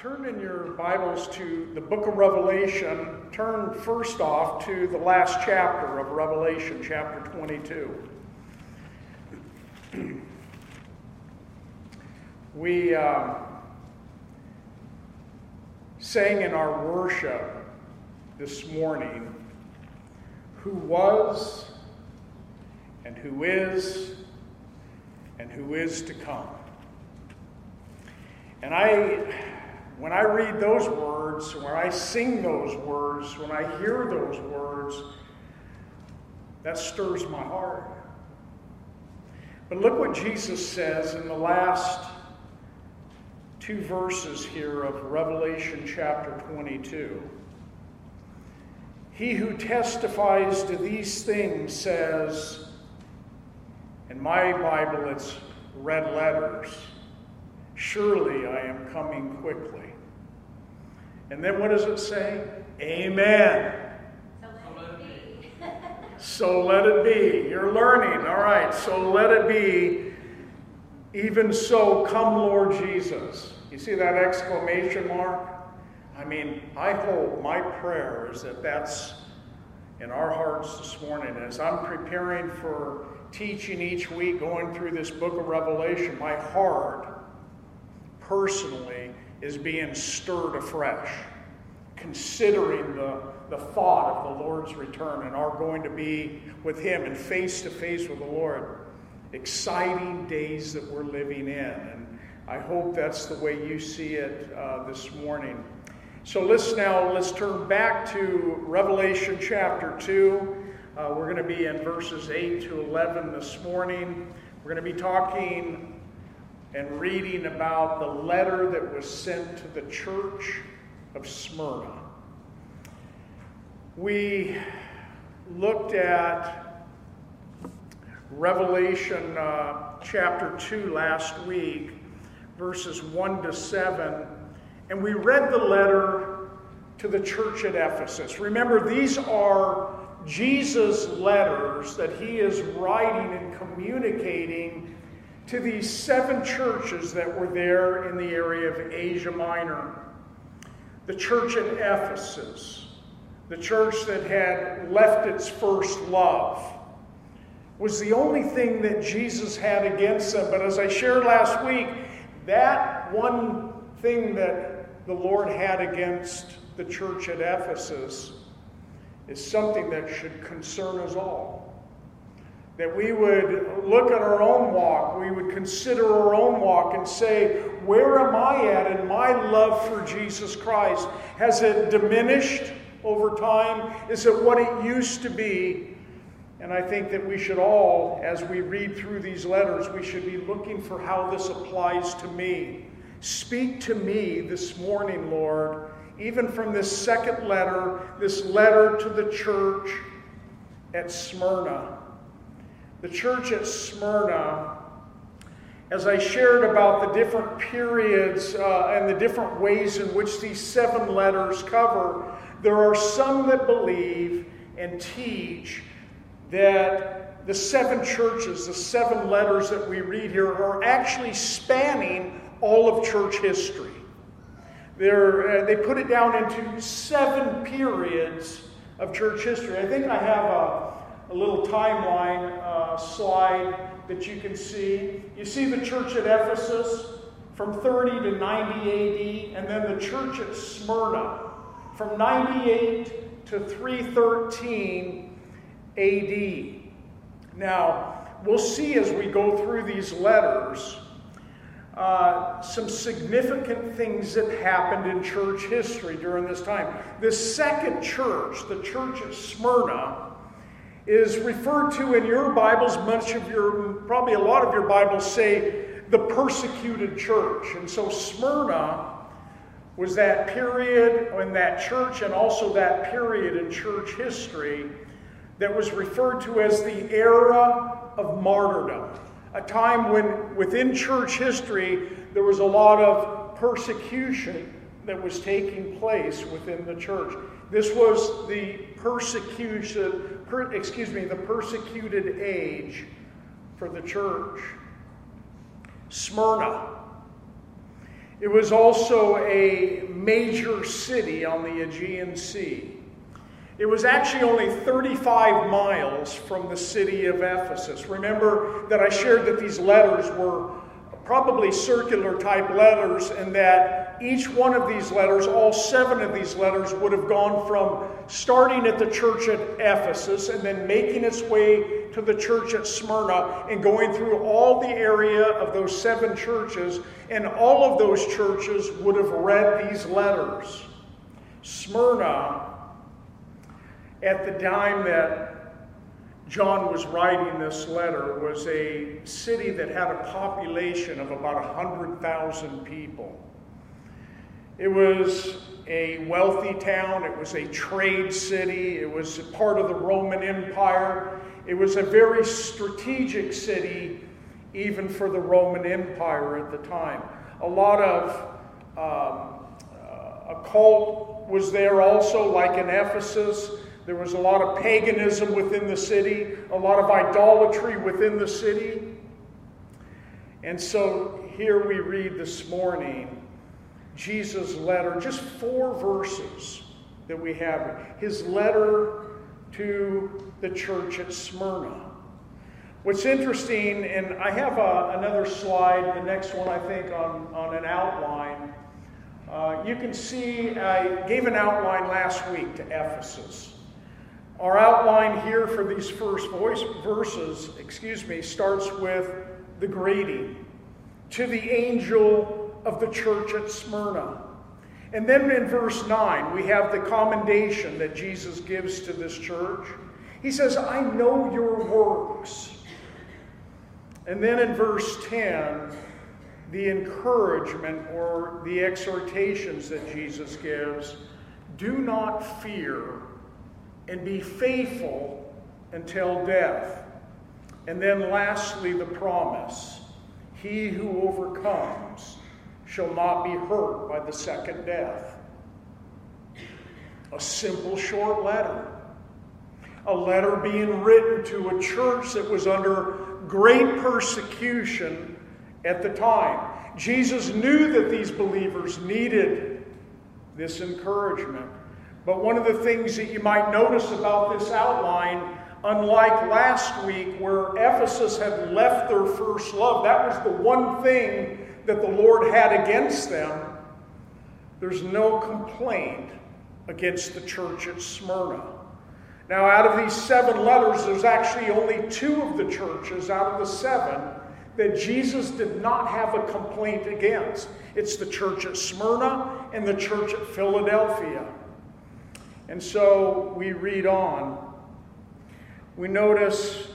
turn in your Bibles to the book of Revelation. Turn first off to the last chapter of Revelation, chapter 22. we uh, sang in our worship this morning who was, and who is, and who is to come. And I when I read those words, when I sing those words, when I hear those words, that stirs my heart. But look what Jesus says in the last two verses here of Revelation chapter 22. He who testifies to these things says, in my Bible it's red letters, Surely I am coming quickly. And then what does it say? Amen. So let it be. so let it be. You're learning. All right. So let it be. Even so, come, Lord Jesus. You see that exclamation mark? I mean, I hope my prayer is that that's in our hearts this morning. As I'm preparing for teaching each week, going through this book of Revelation, my heart personally is being stirred afresh, considering the, the thought of the Lord's return and are going to be with Him and face to face with the Lord. Exciting days that we're living in. And I hope that's the way you see it uh, this morning. So let's now let's turn back to Revelation chapter 2. Uh, we're going to be in verses 8 to 11 this morning. We're going to be talking and reading about the letter that was sent to the church of Smyrna. We looked at Revelation uh, chapter 2 last week, verses 1 to 7, and we read the letter to the church at Ephesus. Remember, these are Jesus' letters that he is writing and communicating to these seven churches that were there in the area of Asia Minor. The church at Ephesus, the church that had left its first love, was the only thing that Jesus had against them. But as I shared last week, that one thing that the Lord had against the church at Ephesus is something that should concern us all that we would look at our own walk, we would consider our own walk and say, Where am I at in my love for Jesus Christ? Has it diminished over time? Is it what it used to be? And I think that we should all, as we read through these letters, we should be looking for how this applies to me. Speak to me this morning, Lord, even from this second letter, this letter to the church at Smyrna the church at Smyrna, as I shared about the different periods uh, and the different ways in which these seven letters cover, there are some that believe and teach that the seven churches, the seven letters that we read here, are actually spanning all of church history. Uh, they put it down into seven periods of church history. I think I have a, a little timeline uh, slide that you can see. You see the church at Ephesus from 30 to 90 AD, and then the church at Smyrna from 98 to 313 AD. Now, we'll see as we go through these letters uh, some significant things that happened in church history during this time. This second church, the church at Smyrna, is referred to in your Bibles, much of your, probably a lot of your Bibles say the persecuted church. And so Smyrna was that period in that church and also that period in church history that was referred to as the era of martyrdom. A time when within church history there was a lot of persecution that was taking place within the church. This was the persecution, per, excuse me, the persecuted age for the church. Smyrna. It was also a major city on the Aegean Sea. It was actually only 35 miles from the city of Ephesus. Remember that I shared that these letters were probably circular type letters, and that each one of these letters, all seven of these letters, would have gone from starting at the church at Ephesus and then making its way to the church at Smyrna and going through all the area of those seven churches, and all of those churches would have read these letters. Smyrna at the time that John was writing this letter was a city that had a population of about 100,000 people. It was a wealthy town, it was a trade city, it was part of the Roman Empire. It was a very strategic city, even for the Roman Empire at the time. A lot of um, uh, occult was there also, like in Ephesus. There was a lot of paganism within the city, a lot of idolatry within the city. And so here we read this morning Jesus' letter, just four verses that we have. His letter to the church at Smyrna. What's interesting, and I have a, another slide, the next one I think, on, on an outline. Uh, you can see I gave an outline last week to Ephesus. Our outline here for these first voice verses, excuse me, starts with the greeting to the angel of the church at Smyrna. And then in verse 9, we have the commendation that Jesus gives to this church. He says, I know your works. And then in verse 10, the encouragement or the exhortations that Jesus gives do not fear and be faithful until death. And then lastly, the promise He who overcomes shall not be hurt by the second death. A simple, short letter. A letter being written to a church that was under great persecution at the time. Jesus knew that these believers needed this encouragement. But one of the things that you might notice about this outline, unlike last week where Ephesus had left their first love, that was the one thing that the Lord had against them. There's no complaint against the church at Smyrna. Now, out of these seven letters, there's actually only two of the churches out of the seven that Jesus did not have a complaint against. It's the church at Smyrna and the church at Philadelphia. And so we read on. We notice,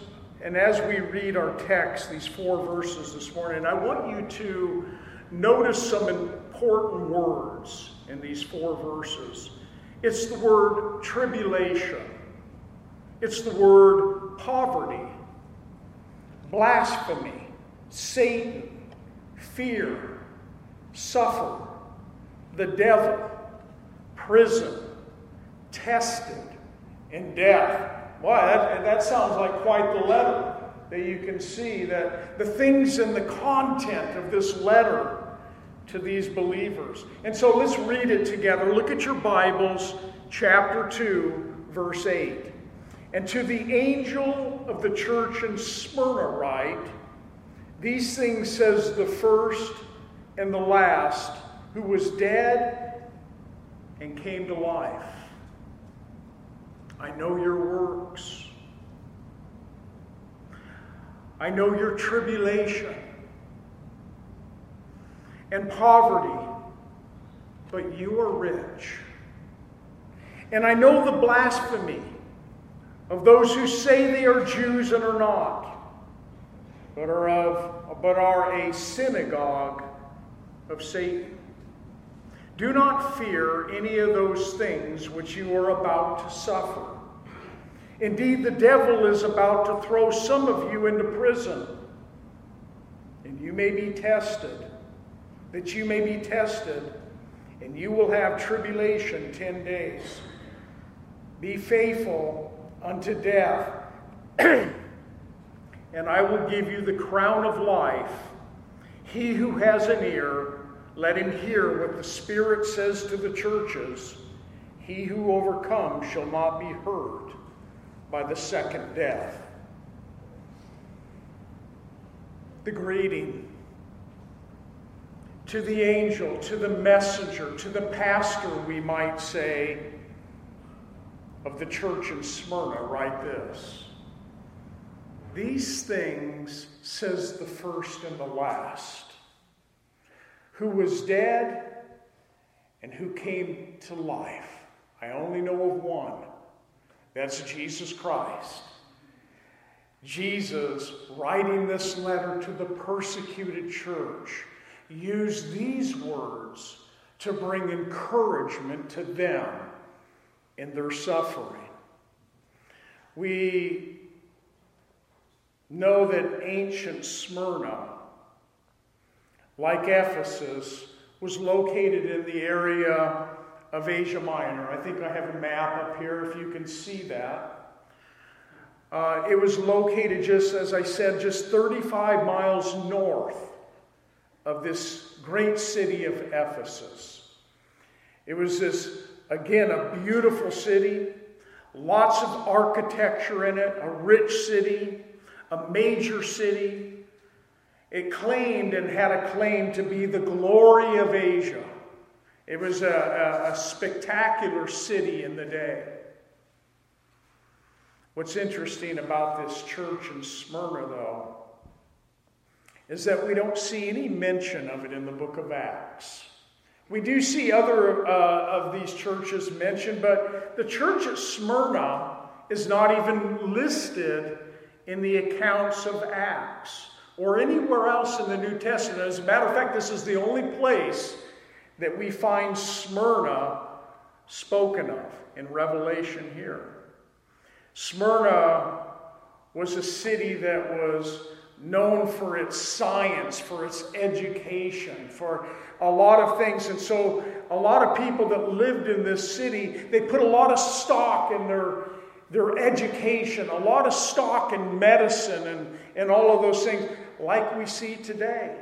and as we read our text, these four verses this morning, I want you to notice some important words in these four verses. It's the word tribulation, it's the word poverty, blasphemy, Satan, fear, suffer, the devil, prison tested in death. Boy, that, that sounds like quite the letter that you can see that the things and the content of this letter to these believers. And so let's read it together. Look at your Bibles, chapter 2, verse 8. And to the angel of the church in Smyrna write, These things says the first and the last, who was dead and came to life. I know your works. I know your tribulation and poverty, but you are rich. And I know the blasphemy of those who say they are Jews and are not, but are, of, but are a synagogue of Satan. Do not fear any of those things which you are about to suffer. Indeed, the devil is about to throw some of you into prison, and you may be tested, that you may be tested, and you will have tribulation ten days. Be faithful unto death, and I will give you the crown of life. He who has an ear, let him hear what the Spirit says to the churches. He who overcomes shall not be hurt by the second death. The greeting to the angel, to the messenger, to the pastor, we might say, of the church in Smyrna, write this. These things says the first and the last, who was dead and who came to life. I only know of one. That's Jesus Christ. Jesus, writing this letter to the persecuted church, used these words to bring encouragement to them in their suffering. We know that ancient Smyrna, like Ephesus, was located in the area of Asia Minor. I think I have a map up here if you can see that. Uh, it was located just, as I said, just 35 miles north of this great city of Ephesus. It was this, again, a beautiful city, lots of architecture in it, a rich city, a major city. It claimed and had a claim to be the glory of Asia. It was a, a, a spectacular city in the day. What's interesting about this church in Smyrna, though, is that we don't see any mention of it in the book of Acts. We do see other uh, of these churches mentioned, but the church at Smyrna is not even listed in the accounts of Acts or anywhere else in the New Testament. As a matter of fact, this is the only place that we find Smyrna spoken of in Revelation here. Smyrna was a city that was known for its science, for its education, for a lot of things. And so, a lot of people that lived in this city, they put a lot of stock in their, their education, a lot of stock in medicine, and, and all of those things, like we see today.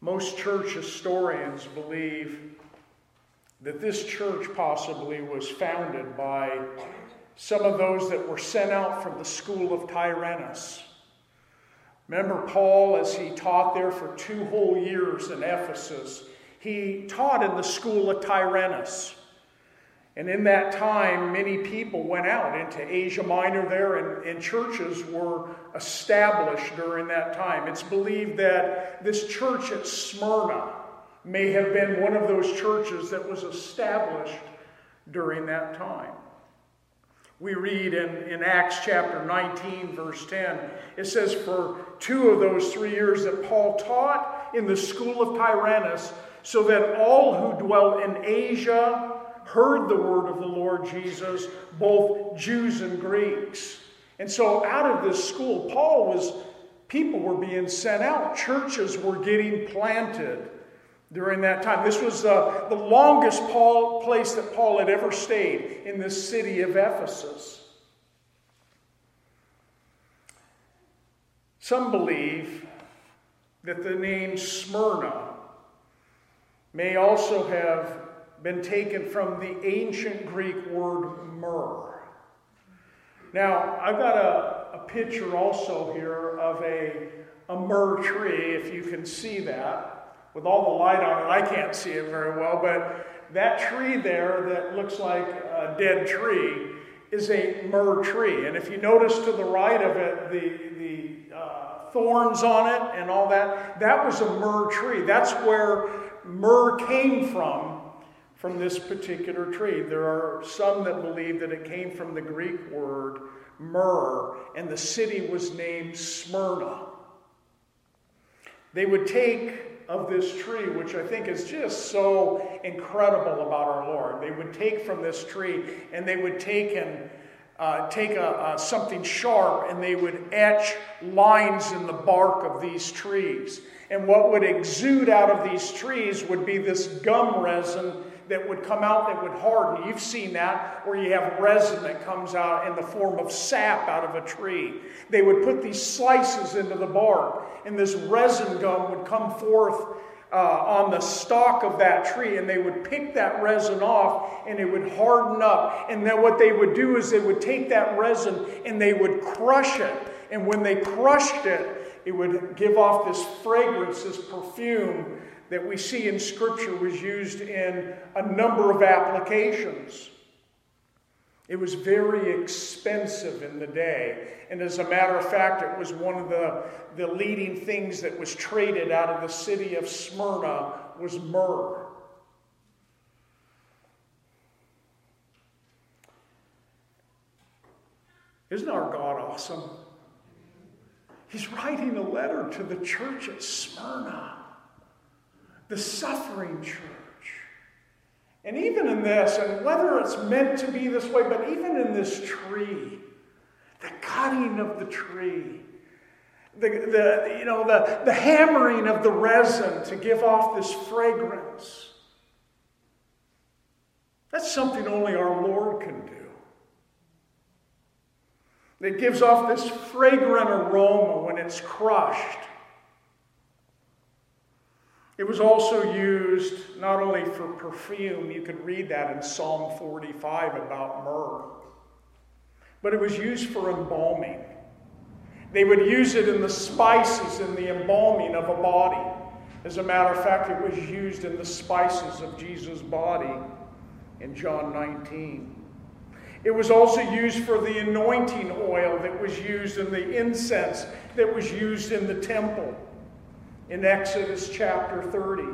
Most church historians believe that this church possibly was founded by some of those that were sent out from the school of Tyrannus. Remember Paul, as he taught there for two whole years in Ephesus, he taught in the school of Tyrannus. And in that time, many people went out into Asia Minor there, and, and, churches were established during that time. It's believed that this church at Smyrna may have been one of those churches that was established during that time. We read in, in Acts chapter 19, verse 10, it says, For two of those three years that Paul taught in the school of Tyrannus, so that all who dwelt in Asia, heard the word of the Lord Jesus, both Jews and Greeks. And so out of this school, Paul was, people were being sent out, churches were getting planted during that time. This was uh, the longest Paul, place that Paul had ever stayed in this city of Ephesus. Some believe that the name Smyrna may also have been taken from the ancient Greek word myrrh. Now, I've got a, a picture also here of a, a myrrh tree, if you can see that. With all the light on it, I can't see it very well, but that tree there that looks like a dead tree is a myrrh tree. And if you notice to the right of it, the, the uh, thorns on it and all that, that was a myrrh tree. That's where myrrh came from from this particular tree. There are some that believe that it came from the Greek word myrrh, and the city was named Smyrna. They would take of this tree, which I think is just so incredible about our Lord. They would take from this tree and they would take and uh, take a, something sharp and they would etch lines in the bark of these trees. And what would exude out of these trees would be this gum resin that would come out that would harden. You've seen that where you have resin that comes out in the form of sap out of a tree. They would put these slices into the bark, and this resin gum would come forth uh, on the stalk of that tree, and they would pick that resin off and it would harden up. And then what they would do is they would take that resin and they would crush it. And when they crushed it, it would give off this fragrance, this perfume that we see in Scripture was used in a number of applications. It was very expensive in the day. And as a matter of fact, it was one of the, the leading things that was traded out of the city of Smyrna was myrrh. Isn't our God awesome? He's writing a letter to the church at Smyrna, the suffering church. And even in this, and whether it's meant to be this way, but even in this tree, the cutting of the tree, the, the, you know, the, the hammering of the resin to give off this fragrance. That's something only our Lord can do. It gives off this fragrant aroma when it's crushed. It was also used not only for perfume, you could read that in Psalm 45 about myrrh, but it was used for embalming. They would use it in the spices in the embalming of a body. As a matter of fact, it was used in the spices of Jesus' body in John 19. It was also used for the anointing oil that was used in the incense that was used in the temple in Exodus chapter 30.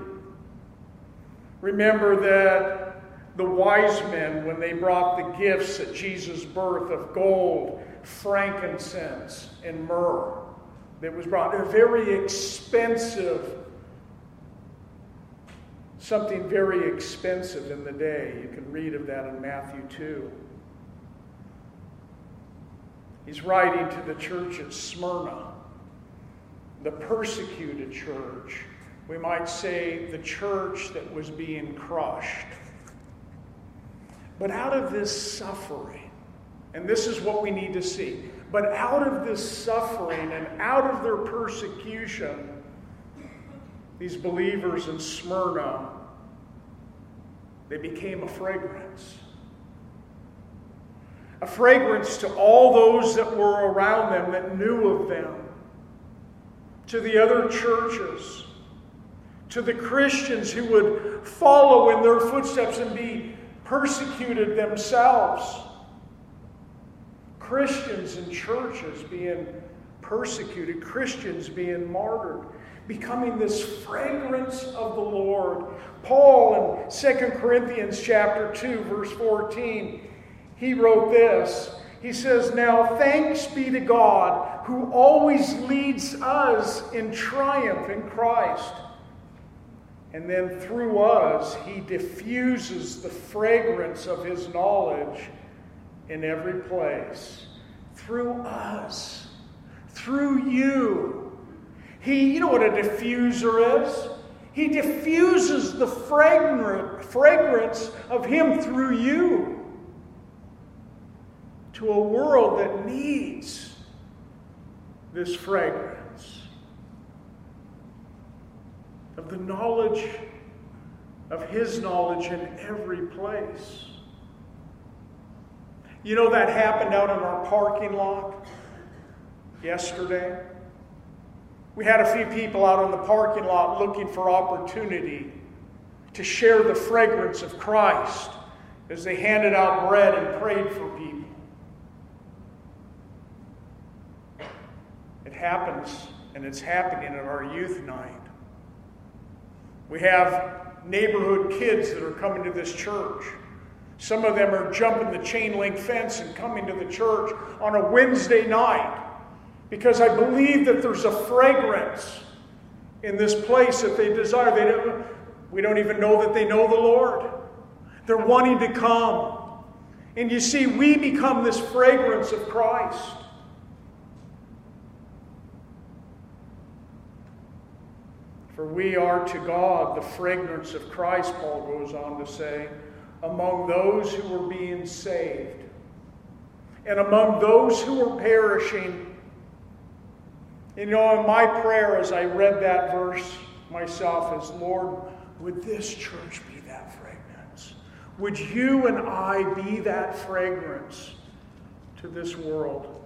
Remember that the wise men, when they brought the gifts at Jesus' birth of gold, frankincense, and myrrh, that was brought, they're very expensive. Something very expensive in the day. You can read of that in Matthew 2. He's writing to the church at Smyrna the persecuted church. We might say the church that was being crushed. But out of this suffering, and this is what we need to see, but out of this suffering and out of their persecution, these believers in Smyrna, they became a fragrance. A fragrance to all those that were around them that knew of them to the other churches, to the Christians who would follow in their footsteps and be persecuted themselves. Christians and churches being persecuted, Christians being martyred, becoming this fragrance of the Lord. Paul in 2 Corinthians chapter 2 verse 14, he wrote this. He says, "Now thanks be to God who always leads us in triumph in Christ. And then through us, he diffuses the fragrance of his knowledge in every place. Through us, through you. He, you know what a diffuser is? He diffuses the fragrance of him through you to a world that needs this fragrance of the knowledge of His knowledge in every place. You know, that happened out in our parking lot yesterday. We had a few people out on the parking lot looking for opportunity to share the fragrance of Christ as they handed out bread and prayed for people. Happens, and it's happening at our youth night. We have neighborhood kids that are coming to this church. Some of them are jumping the chain link fence and coming to the church on a Wednesday night because I believe that there's a fragrance in this place that they desire. They don't, we don't even know that they know the Lord. They're wanting to come. And you see, we become this fragrance of Christ. For we are to God the fragrance of Christ, Paul goes on to say, among those who are being saved. And among those who are perishing, you know, in my prayer as I read that verse myself is, Lord, would this church be that fragrance? Would you and I be that fragrance to this world?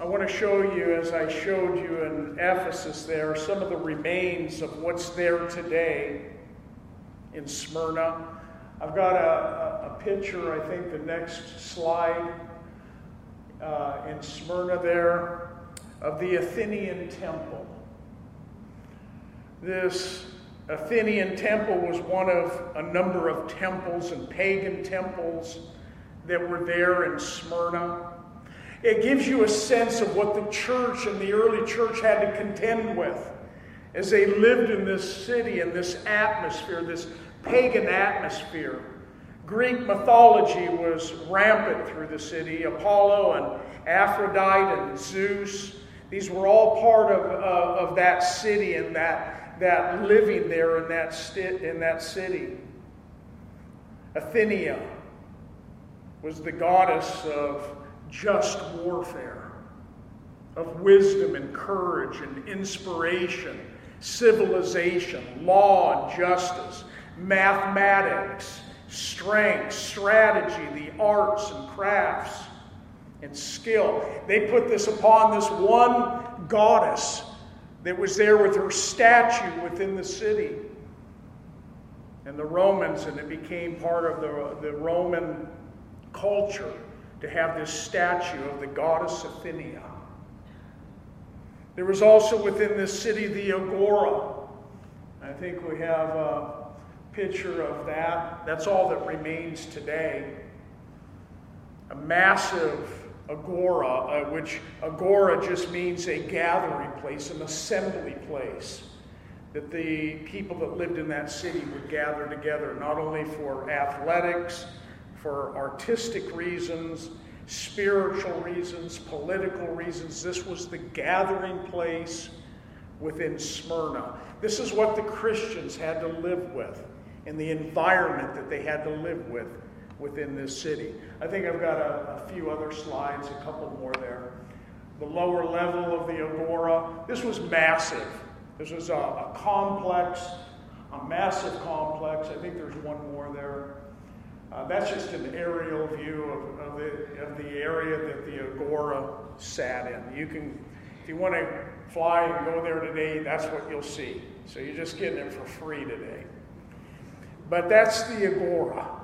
I want to show you, as I showed you in Ephesus, there some of the remains of what's there today in Smyrna. I've got a, a, picture, I think the next slide uh, in Smyrna there, of the Athenian temple. This Athenian temple was one of a number of temples and pagan temples that were there in Smyrna. It gives you a sense of what the church and the early church had to contend with as they lived in this city and this atmosphere, this pagan atmosphere. Greek mythology was rampant through the city. Apollo and Aphrodite and Zeus, these were all part of, uh, of that city and that, that living there in that, sti- in that city. Athenia was the goddess of just warfare, of wisdom and courage and inspiration, civilization, law and justice, mathematics, strength, strategy, the arts and crafts, and skill. They put this upon this one goddess that was there with her statue within the city. And the Romans, and it became part of the, the Roman culture to have this statue of the goddess Athenia. There was also within this city the Agora. I think we have a picture of that. That's all that remains today. A massive agora, uh, which agora just means a gathering place, an assembly place that the people that lived in that city would gather together, not only for athletics for artistic reasons, spiritual reasons, political reasons. This was the gathering place within Smyrna. This is what the Christians had to live with and the environment that they had to live with within this city. I think I've got a, a few other slides, a couple more there. The lower level of the Agora, this was massive. This was a, a complex, a massive complex. I think there's one more there. Uh, that's just an aerial view of, of, the, of the area that the Agora sat in. You can, if you want to fly and go there today, that's what you'll see. So you're just getting it for free today. But that's the Agora.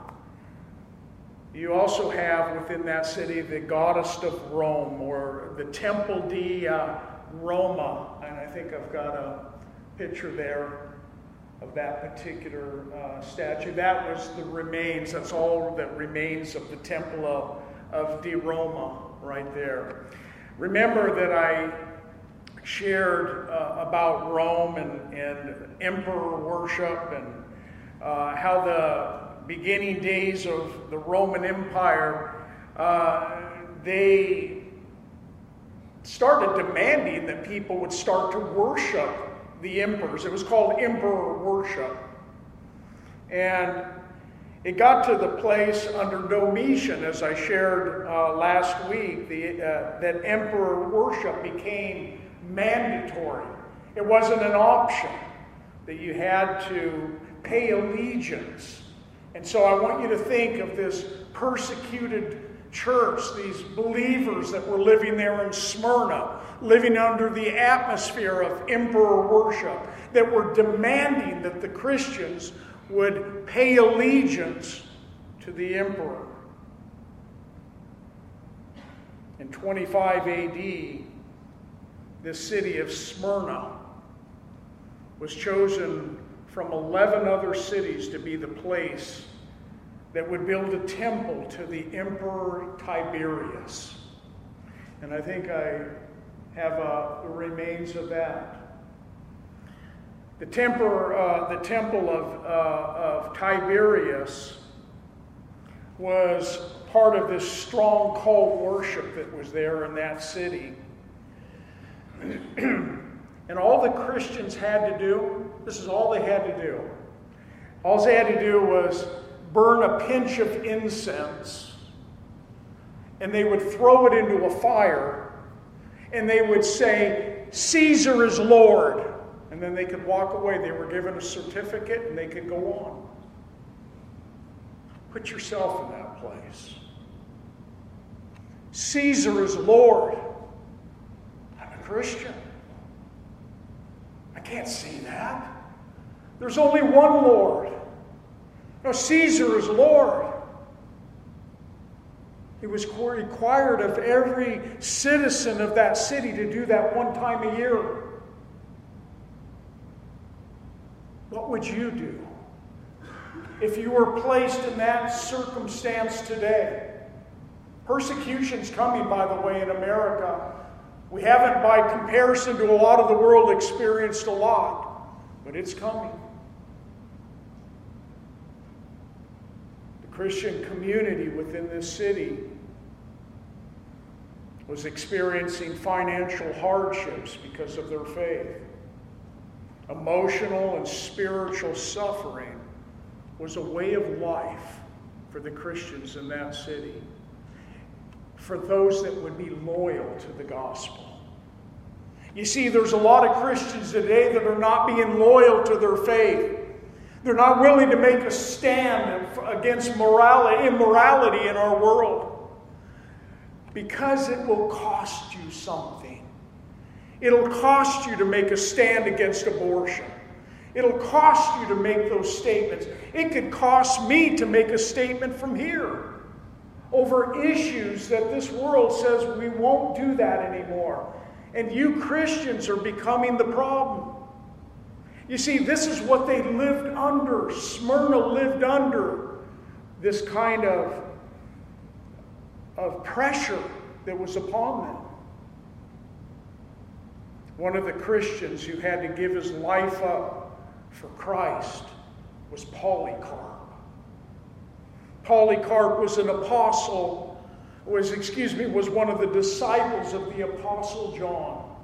You also have within that city the goddess of Rome, or the Temple di uh, Roma. And I think I've got a picture there of that particular uh, statue. That was the remains, that's all that remains of the temple of, of Di Roma right there. Remember that I shared uh, about Rome and, and emperor worship and uh, how the beginning days of the Roman Empire, uh, they started demanding that people would start to worship the emperors. It was called emperor worship. And it got to the place under Domitian, as I shared uh, last week, the, uh, that emperor worship became mandatory. It wasn't an option that you had to pay allegiance. And so I want you to think of this persecuted church, these believers that were living there in Smyrna, living under the atmosphere of emperor worship, that were demanding that the Christians would pay allegiance to the emperor. In 25 AD, the city of Smyrna was chosen from 11 other cities to be the place that would build a temple to the Emperor Tiberius. And I think I have uh, the remains of that. The, temper, uh, the temple of, uh, of Tiberius was part of this strong cult worship that was there in that city. and all the Christians had to do, this is all they had to do. All they had to do was burn a pinch of incense, and they would throw it into a fire, and they would say, Caesar is Lord. And then they could walk away. They were given a certificate and they could go on. Put yourself in that place. Caesar is Lord. I'm a Christian. I can't see that. There's only one Lord. No, Caesar is Lord. It was required of every citizen of that city to do that one time a year. What would you do if you were placed in that circumstance today? Persecution's coming, by the way, in America. We haven't, by comparison to a lot of the world, experienced a lot, but it's coming. The Christian community within this city was experiencing financial hardships because of their faith. Emotional and spiritual suffering was a way of life for the Christians in that city, for those that would be loyal to the gospel. You see, there's a lot of Christians today that are not being loyal to their faith. They're not willing to make a stand against morality, immorality in our world because it will cost you something. It'll cost you to make a stand against abortion. It'll cost you to make those statements. It could cost me to make a statement from here over issues that this world says we won't do that anymore. And you Christians are becoming the problem. You see, this is what they lived under. Smyrna lived under this kind of, of pressure that was upon them. One of the Christians who had to give his life up for Christ was Polycarp. Polycarp was an apostle, was, excuse me, was one of the disciples of the apostle John.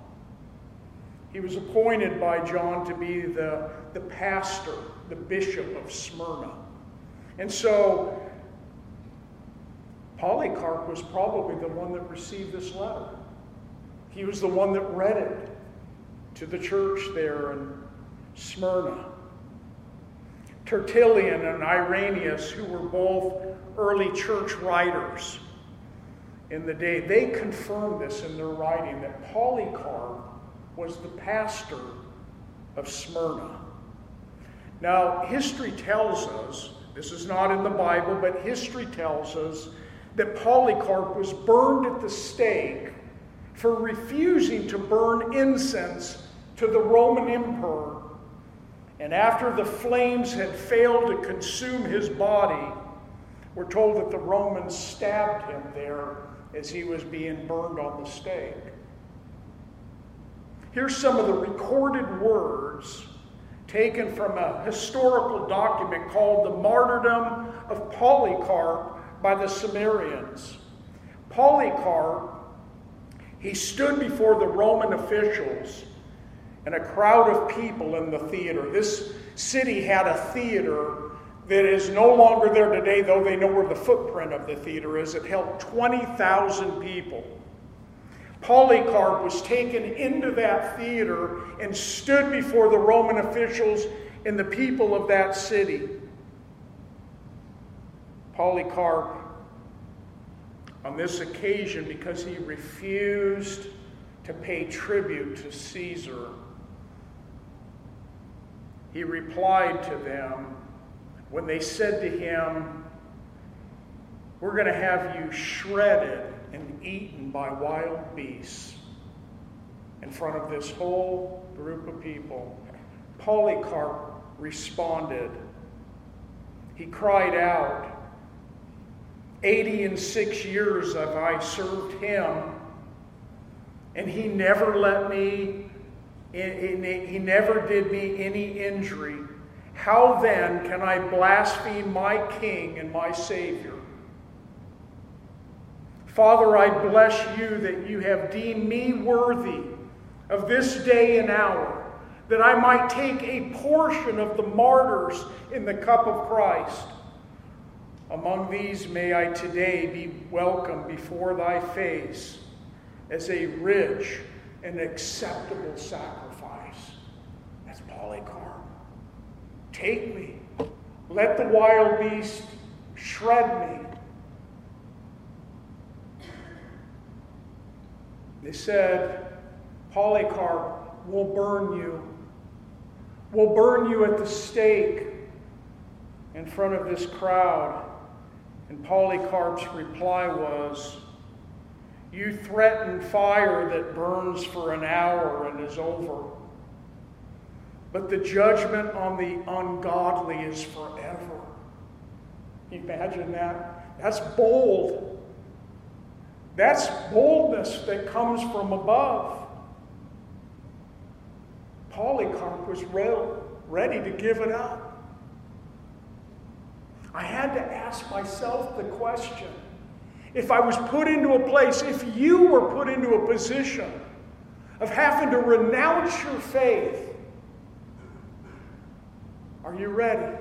He was appointed by John to be the, the pastor, the bishop of Smyrna. And so Polycarp was probably the one that received this letter. He was the one that read it to the church there in Smyrna. Tertullian and Irenaeus, who were both early church writers in the day, they confirmed this in their writing that Polycarp was the pastor of Smyrna. Now, history tells us, this is not in the Bible, but history tells us that Polycarp was burned at the stake for refusing to burn incense to the Roman emperor. And after the flames had failed to consume his body, we're told that the Romans stabbed him there as he was being burned on the stake. Here's some of the recorded words taken from a historical document called the Martyrdom of Polycarp by the Smyrnaeans. Polycarp, he stood before the Roman officials and a crowd of people in the theater. This city had a theater that is no longer there today, though they know where the footprint of the theater is. It held 20,000 people. Polycarp was taken into that theater and stood before the Roman officials and the people of that city. Polycarp, on this occasion, because he refused to pay tribute to Caesar, he replied to them when they said to him, We're going to have you shredded and eaten by wild beasts in front of this whole group of people. Polycarp responded. He cried out, 80 and six years have I served him, and he never let me he never did me any injury. How then can I blaspheme my King and my Savior? Father, I bless you that you have deemed me worthy of this day and hour, that I might take a portion of the martyrs in the cup of Christ. Among these may I today be welcomed before thy face as a rich and acceptable sacrifice. That's Polycarp. Take me. Let the wild beast shred me. They said, Polycarp will burn you. We'll burn you at the stake in front of this crowd. And Polycarp's reply was, You threaten fire that burns for an hour and is over. But the judgment on the ungodly is forever. Imagine that. That's bold. That's boldness that comes from above. Polycarp was ready to give it up. I had to ask myself the question if I was put into a place, if you were put into a position of having to renounce your faith, are you ready?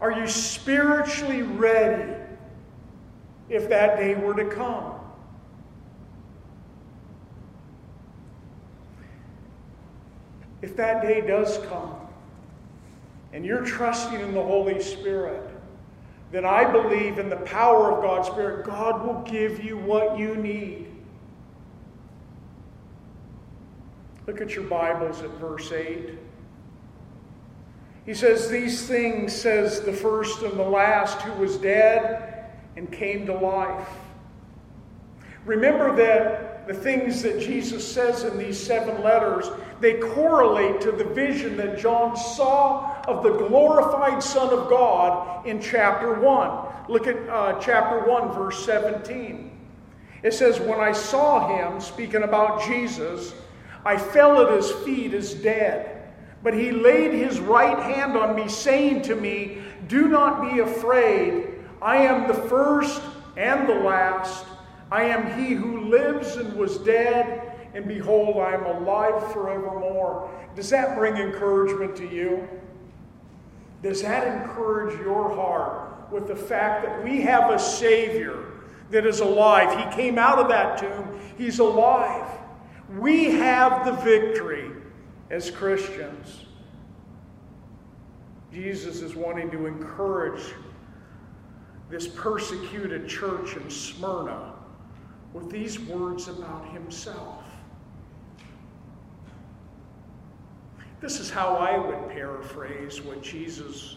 Are you spiritually ready if that day were to come? If that day does come, and you're trusting in the Holy Spirit, then I believe in the power of God's Spirit. God will give you what you need. Look at your Bibles at verse 8. He says, These things says the first and the last who was dead and came to life. Remember that the things that Jesus says in these seven letters, they correlate to the vision that John saw of the glorified Son of God in chapter 1. Look at uh, chapter 1, verse 17. It says, When I saw him, speaking about Jesus, I fell at his feet as dead. But he laid his right hand on me, saying to me, Do not be afraid. I am the first and the last. I am he who lives and was dead, and behold, I am alive forevermore. Does that bring encouragement to you? Does that encourage your heart with the fact that we have a Savior that is alive? He came out of that tomb, He's alive. We have the victory as Christians. Jesus is wanting to encourage this persecuted church in Smyrna with these words about himself. This is how I would paraphrase what Jesus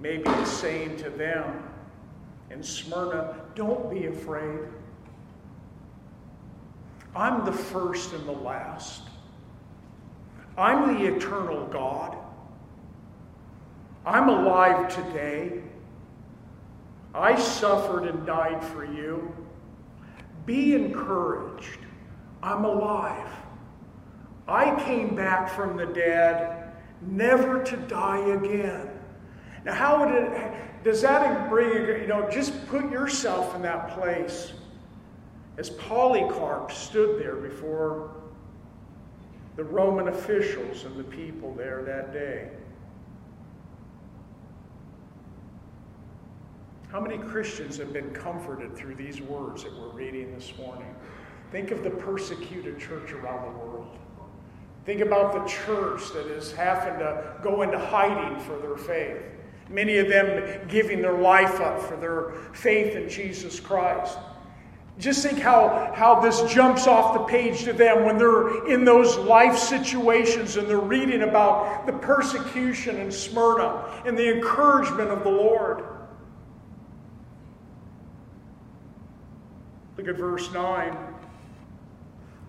maybe is saying to them in Smyrna don't be afraid. I'm the first and the last. I'm the eternal God. I'm alive today. I suffered and died for you. Be encouraged. I'm alive. I came back from the dead, never to die again. Now, how would it, does that bring, you know, just put yourself in that place as Polycarp stood there before the Roman officials and the people there that day. How many Christians have been comforted through these words that we're reading this morning? Think of the persecuted church around the world. Think about the church that is having to go into hiding for their faith. Many of them giving their life up for their faith in Jesus Christ. Just think how, how this jumps off the page to them when they're in those life situations and they're reading about the persecution in Smyrna and the encouragement of the Lord. Look at verse 9.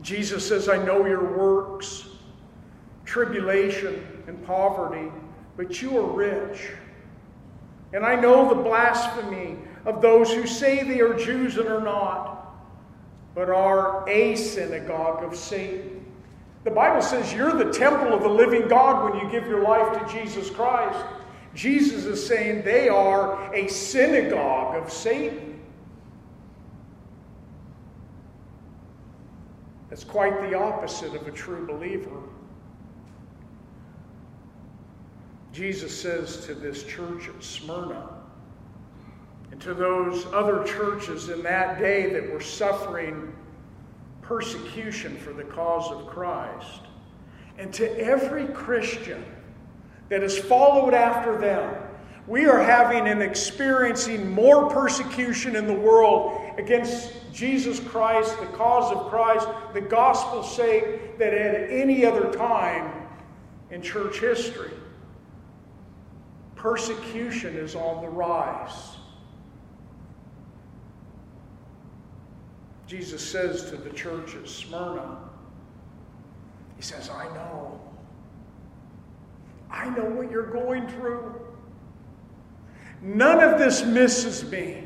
Jesus says, I know your works, tribulation and poverty, but you are rich. And I know the blasphemy of those who say they are Jews and are not, but are a synagogue of Satan. The Bible says you're the temple of the living God when you give your life to Jesus Christ. Jesus is saying they are a synagogue of Satan. It's quite the opposite of a true believer. Jesus says to this church at Smyrna and to those other churches in that day that were suffering persecution for the cause of Christ, and to every Christian that has followed after them, we are having and experiencing more persecution in the world against Jesus Christ, the cause of Christ, the gospel's sake, than at any other time in church history. Persecution is on the rise. Jesus says to the church at Smyrna, He says, I know. I know what you're going through. None of this misses me.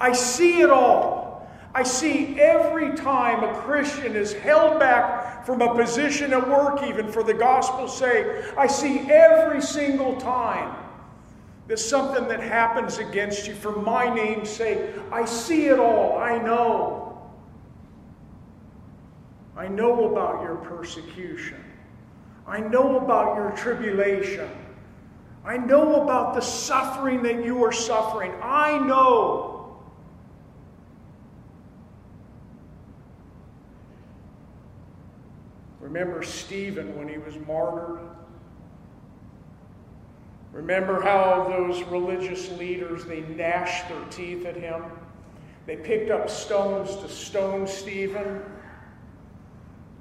I see it all. I see every time a Christian is held back from a position at work, even for the gospel's sake. I see every single time there's something that happens against you for my name's sake. I see it all. I know. I know about your persecution. I know about your tribulation. I know about the suffering that you are suffering. I know. Remember Stephen when he was martyred? Remember how those religious leaders, they gnashed their teeth at him? They picked up stones to stone Stephen.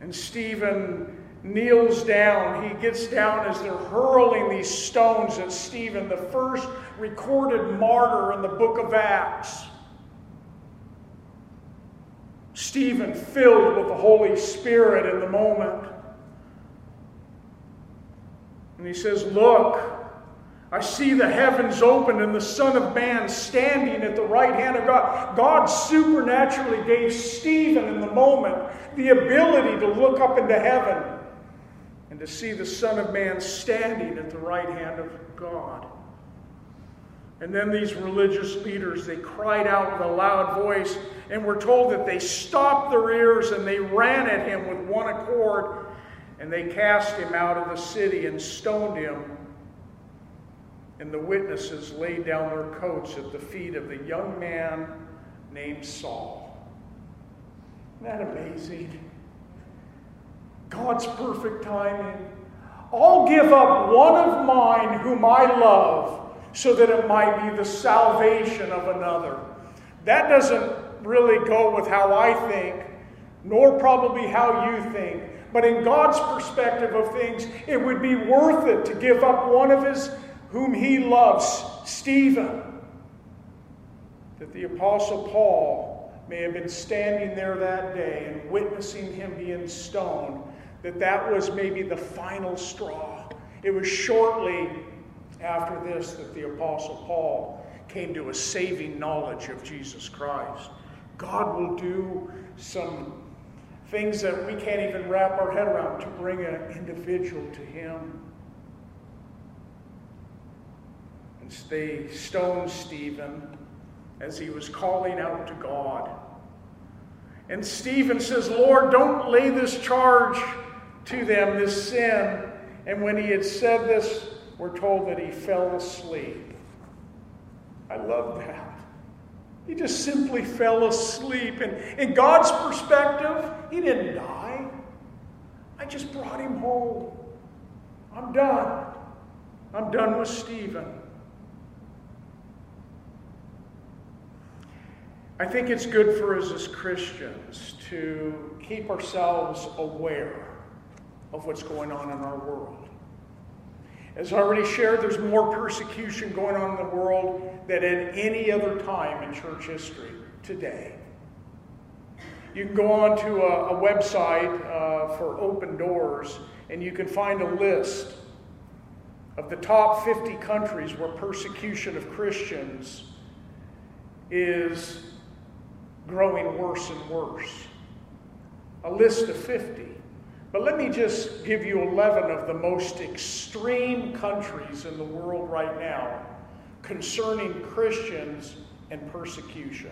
And Stephen kneels down. He gets down as they're hurling these stones at Stephen, the first recorded martyr in the book of Acts. Stephen, filled with the Holy Spirit in the moment. And he says, Look, I see the heavens open and the Son of Man standing at the right hand of God. God supernaturally gave Stephen in the moment the ability to look up into heaven and to see the Son of Man standing at the right hand of God. And then these religious leaders, they cried out with a loud voice, and we're told that they stopped their ears and they ran at him with one accord, and they cast him out of the city and stoned him. And the witnesses laid down their coats at the feet of the young man named Saul. Isn't that amazing? God's perfect timing. I'll give up one of mine whom I love so that it might be the salvation of another. That doesn't really go with how I think, nor probably how you think. But in God's perspective of things, it would be worth it to give up one of his whom he loves, Stephen. That the Apostle Paul may have been standing there that day and witnessing him being stoned that that was maybe the final straw. It was shortly after this that the Apostle Paul came to a saving knowledge of Jesus Christ. God will do some things that we can't even wrap our head around to bring an individual to Him. And they stoned Stephen as he was calling out to God. And Stephen says, Lord, don't lay this charge to them this sin. And when he had said this, we're told that he fell asleep. I love that. He just simply fell asleep. And in God's perspective, he didn't die. I just brought him home. I'm done. I'm done with Stephen. I think it's good for us as Christians to keep ourselves aware of what's going on in our world. As I already shared, there's more persecution going on in the world than at any other time in church history today. You can go on to a, a website uh, for Open Doors and you can find a list of the top 50 countries where persecution of Christians is growing worse and worse. A list of 50. But let me just give you 11 of the most extreme countries in the world right now concerning Christians and persecution.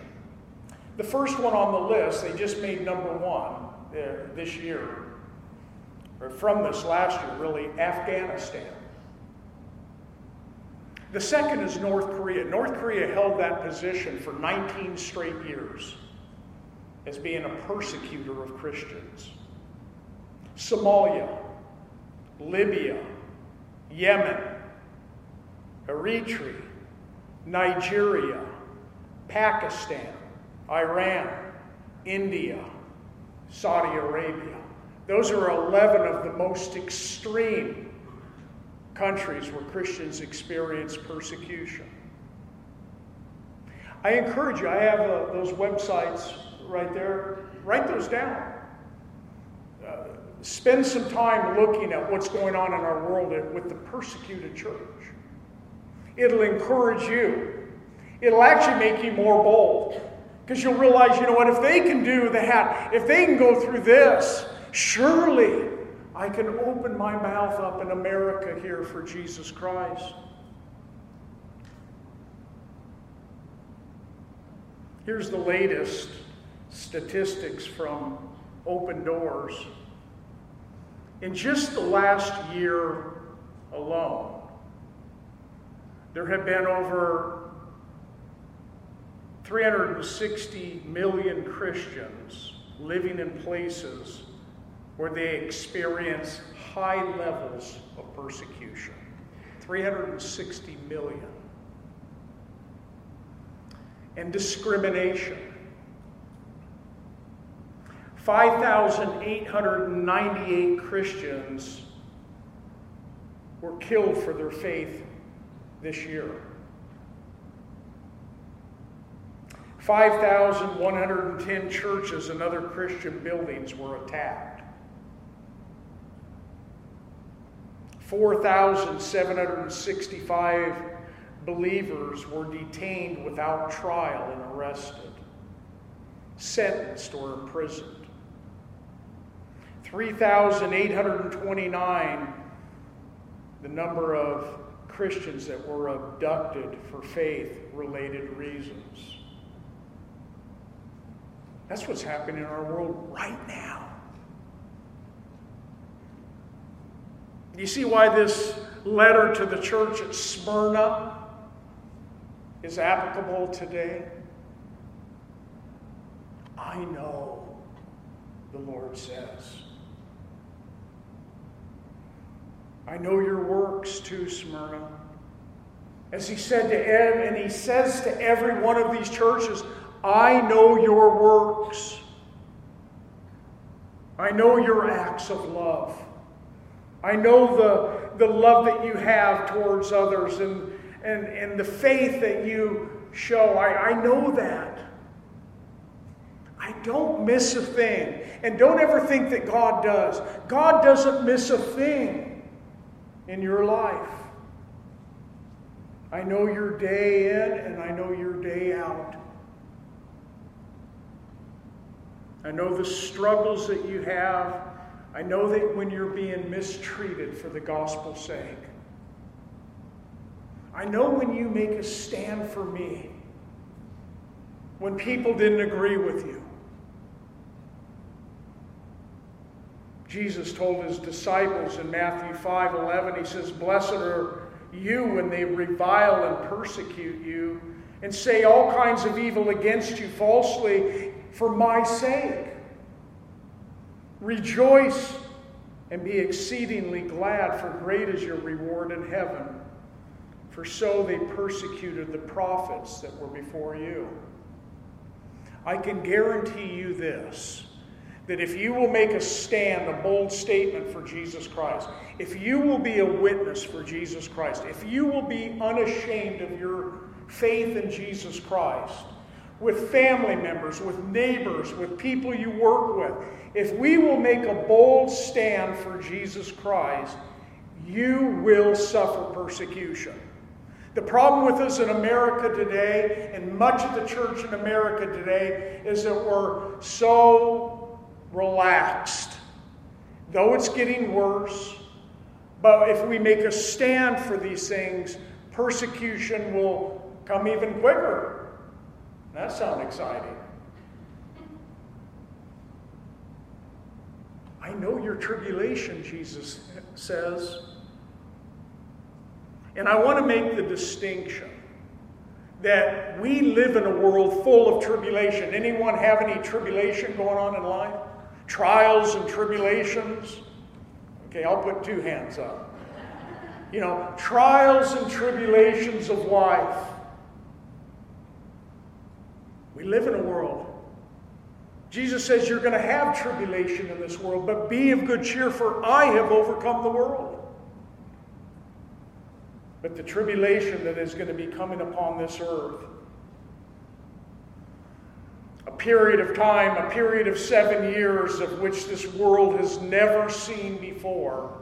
The first one on the list, they just made number one, uh, this year, or from this last year, really, Afghanistan. The second is North Korea. North Korea held that position for 19 straight years as being a persecutor of Christians. Somalia, Libya, Yemen, Eritrea, Nigeria, Pakistan, Iran, India, Saudi Arabia. Those are 11 of the most extreme countries where Christians experience persecution. I encourage you, I have uh, those websites right there. Write those down. Uh, spend some time looking at what's going on in our world with the persecuted church. It'll encourage you. It'll actually make you more bold because you'll realize, you know what, if they can do that, if they can go through this, surely I can open my mouth up in America here for Jesus Christ. Here's the latest statistics from Open Doors. In just the last year alone, there have been over 360 million Christians living in places where they experience high levels of persecution. 360 million. And discrimination. 5,898 Christians were killed for their faith this year. 5,110 churches and other Christian buildings were attacked. 4,765 believers were detained without trial and arrested, sentenced, or imprisoned. 3,829, the number of Christians that were abducted for faith related reasons. That's what's happening in our world right now. You see why this letter to the church at Smyrna is applicable today? I know, the Lord says. I know your works too, Smyrna. As he said to Ed, and he says to every one of these churches, I know your works. I know your acts of love. I know the, the love that you have towards others and, and, and the faith that you show. I, I know that. I don't miss a thing. And don't ever think that God does. God doesn't miss a thing in your life. I know your day in and I know your day out. I know the struggles that you have I know that when you're being mistreated for the gospel's sake, I know when you make a stand for me, when people didn't agree with you. Jesus told his disciples in Matthew 5 11, he says, Blessed are you when they revile and persecute you and say all kinds of evil against you falsely for my sake. Rejoice and be exceedingly glad, for great is your reward in heaven. For so they persecuted the prophets that were before you. I can guarantee you this that if you will make a stand, a bold statement for Jesus Christ, if you will be a witness for Jesus Christ, if you will be unashamed of your faith in Jesus Christ, with family members, with neighbors, with people you work with, if we will make a bold stand for Jesus Christ, you will suffer persecution. The problem with us in America today, and much of the church in America today, is that we're so relaxed. Though it's getting worse, but if we make a stand for these things, persecution will come even quicker. That sounds exciting. I know your tribulation, Jesus says. And I want to make the distinction that we live in a world full of tribulation. Anyone have any tribulation going on in life? Trials and tribulations? Okay, I'll put two hands up. You know, trials and tribulations of life. We live in a world. Jesus says you're going to have tribulation in this world, but be of good cheer, for I have overcome the world. But the tribulation that is going to be coming upon this earth, period of time, a period of seven years of which this world has never seen before,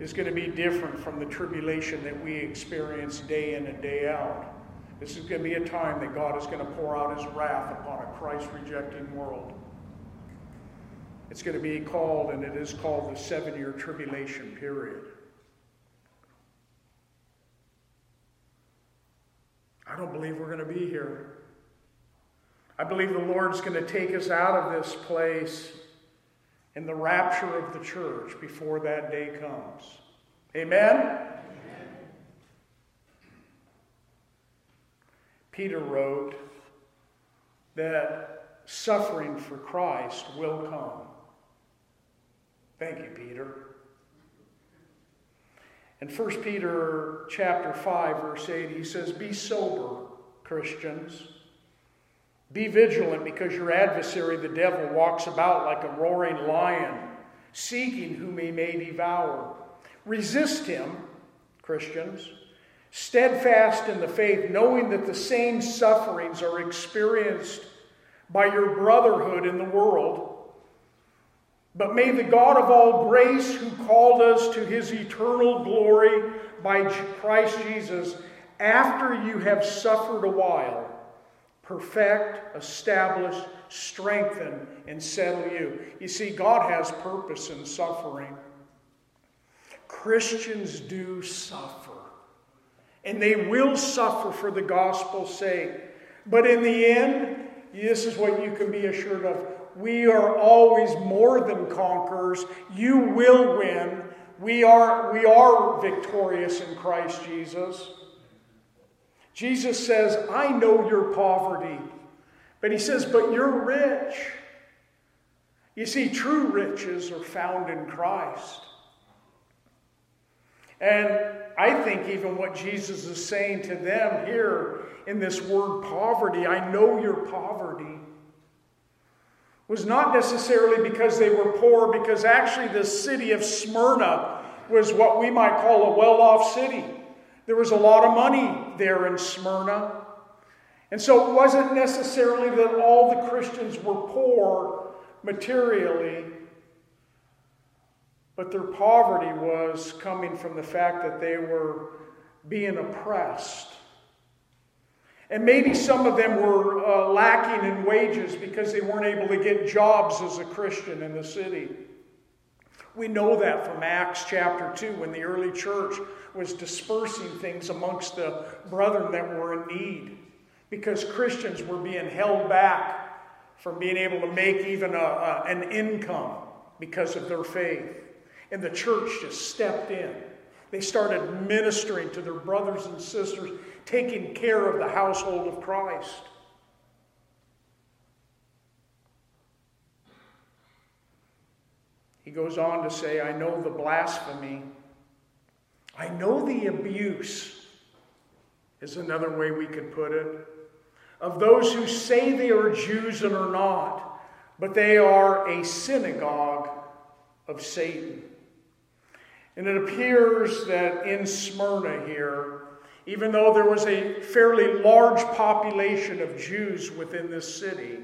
is going to be different from the tribulation that we experience day in and day out. This is going to be a time that God is going to pour out his wrath upon a Christ rejecting world. It's going to be called, and it is called the seven year tribulation period. I don't believe we're going to be here. I believe the Lord's going to take us out of this place in the rapture of the church before that day comes. Amen? Peter wrote that suffering for Christ will come. Thank you, Peter. In 1 Peter chapter 5 verse 8 he says be sober Christians be vigilant because your adversary the devil walks about like a roaring lion seeking whom he may devour resist him Christians steadfast in the faith, knowing that the same sufferings are experienced by your brotherhood in the world. But may the God of all grace, who called us to his eternal glory by Christ Jesus, after you have suffered a while, perfect, establish, strengthen, and settle you. You see, God has purpose in suffering. Christians do suffer and they will suffer for the gospel's sake. But in the end, this is what you can be assured of. We are always more than conquerors. You will win. We are, we are victorious in Christ Jesus. Jesus says, I know your poverty. But he says, But you're rich. You see, true riches are found in Christ. And I think even what Jesus is saying to them here in this word poverty, I know your poverty, was not necessarily because they were poor, because actually the city of Smyrna was what we might call a well off city. There was a lot of money there in Smyrna. And so it wasn't necessarily that all the Christians were poor materially, but their poverty was coming from the fact that they were being oppressed. And maybe some of them were uh, lacking in wages because they weren't able to get jobs as a Christian in the city. We know that from Acts chapter 2 when the early church was dispersing things amongst the brethren that were in need because Christians were being held back from being able to make even a, a, an income because of their faith. And the church just stepped in. They started ministering to their brothers and sisters, taking care of the household of Christ. He goes on to say, I know the blasphemy. I know the abuse, is another way we could put it, of those who say they are Jews and are not, but they are a synagogue of Satan. And it appears that in Smyrna here, even though there was a fairly large population of Jews within this city,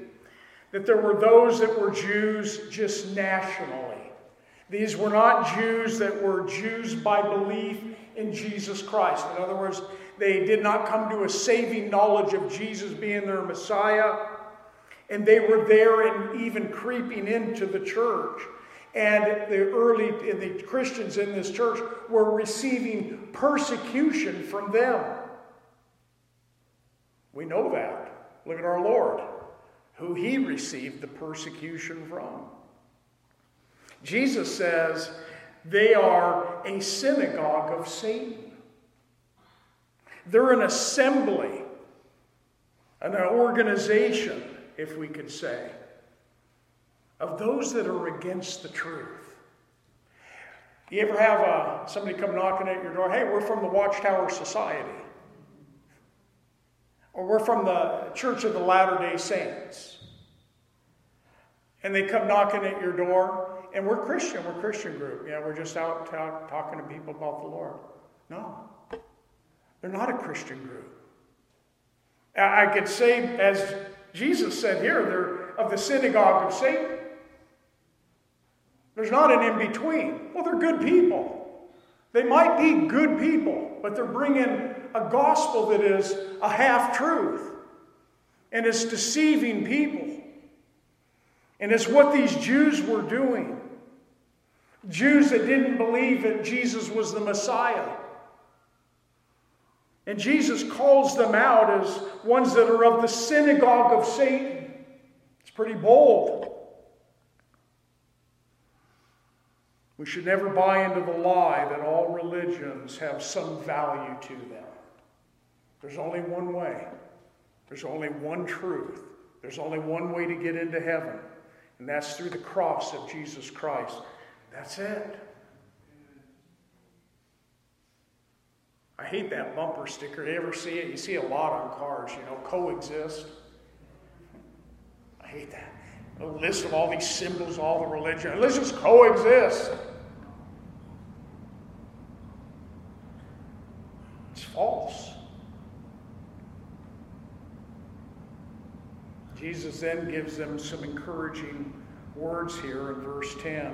that there were those that were Jews just nationally. These were not Jews that were Jews by belief in Jesus Christ. In other words, they did not come to a saving knowledge of Jesus being their Messiah, and they were there and even creeping into the church. And the early and the Christians in this church were receiving persecution from them. We know that. Look at our Lord, who he received the persecution from. Jesus says they are a synagogue of Satan. They're an assembly, an organization, if we could say, of those that are against the truth. You ever have uh, somebody come knocking at your door? Hey, we're from the Watchtower Society. Or we're from the Church of the Latter day Saints. And they come knocking at your door, and we're Christian, we're Christian group. Yeah, we're just out talk, talking to people about the Lord. No, they're not a Christian group. I could say, as Jesus said here, they're of the synagogue of Satan. There's not an in between. Well, they're good people. They might be good people, but they're bringing a gospel that is a half truth and it's deceiving people. And it's what these Jews were doing. Jews that didn't believe that Jesus was the Messiah. And Jesus calls them out as ones that are of the synagogue of Satan. It's pretty bold. We should never buy into the lie that all religions have some value to them. There's only one way, there's only one truth, there's only one way to get into heaven, and that's through the cross of Jesus Christ. That's it. I hate that bumper sticker. You ever see it? You see a lot on cars, you know, coexist. I hate that. A list of all these symbols, all the religion. Let's just coexist. It's false. Jesus then gives them some encouraging words here in verse 10.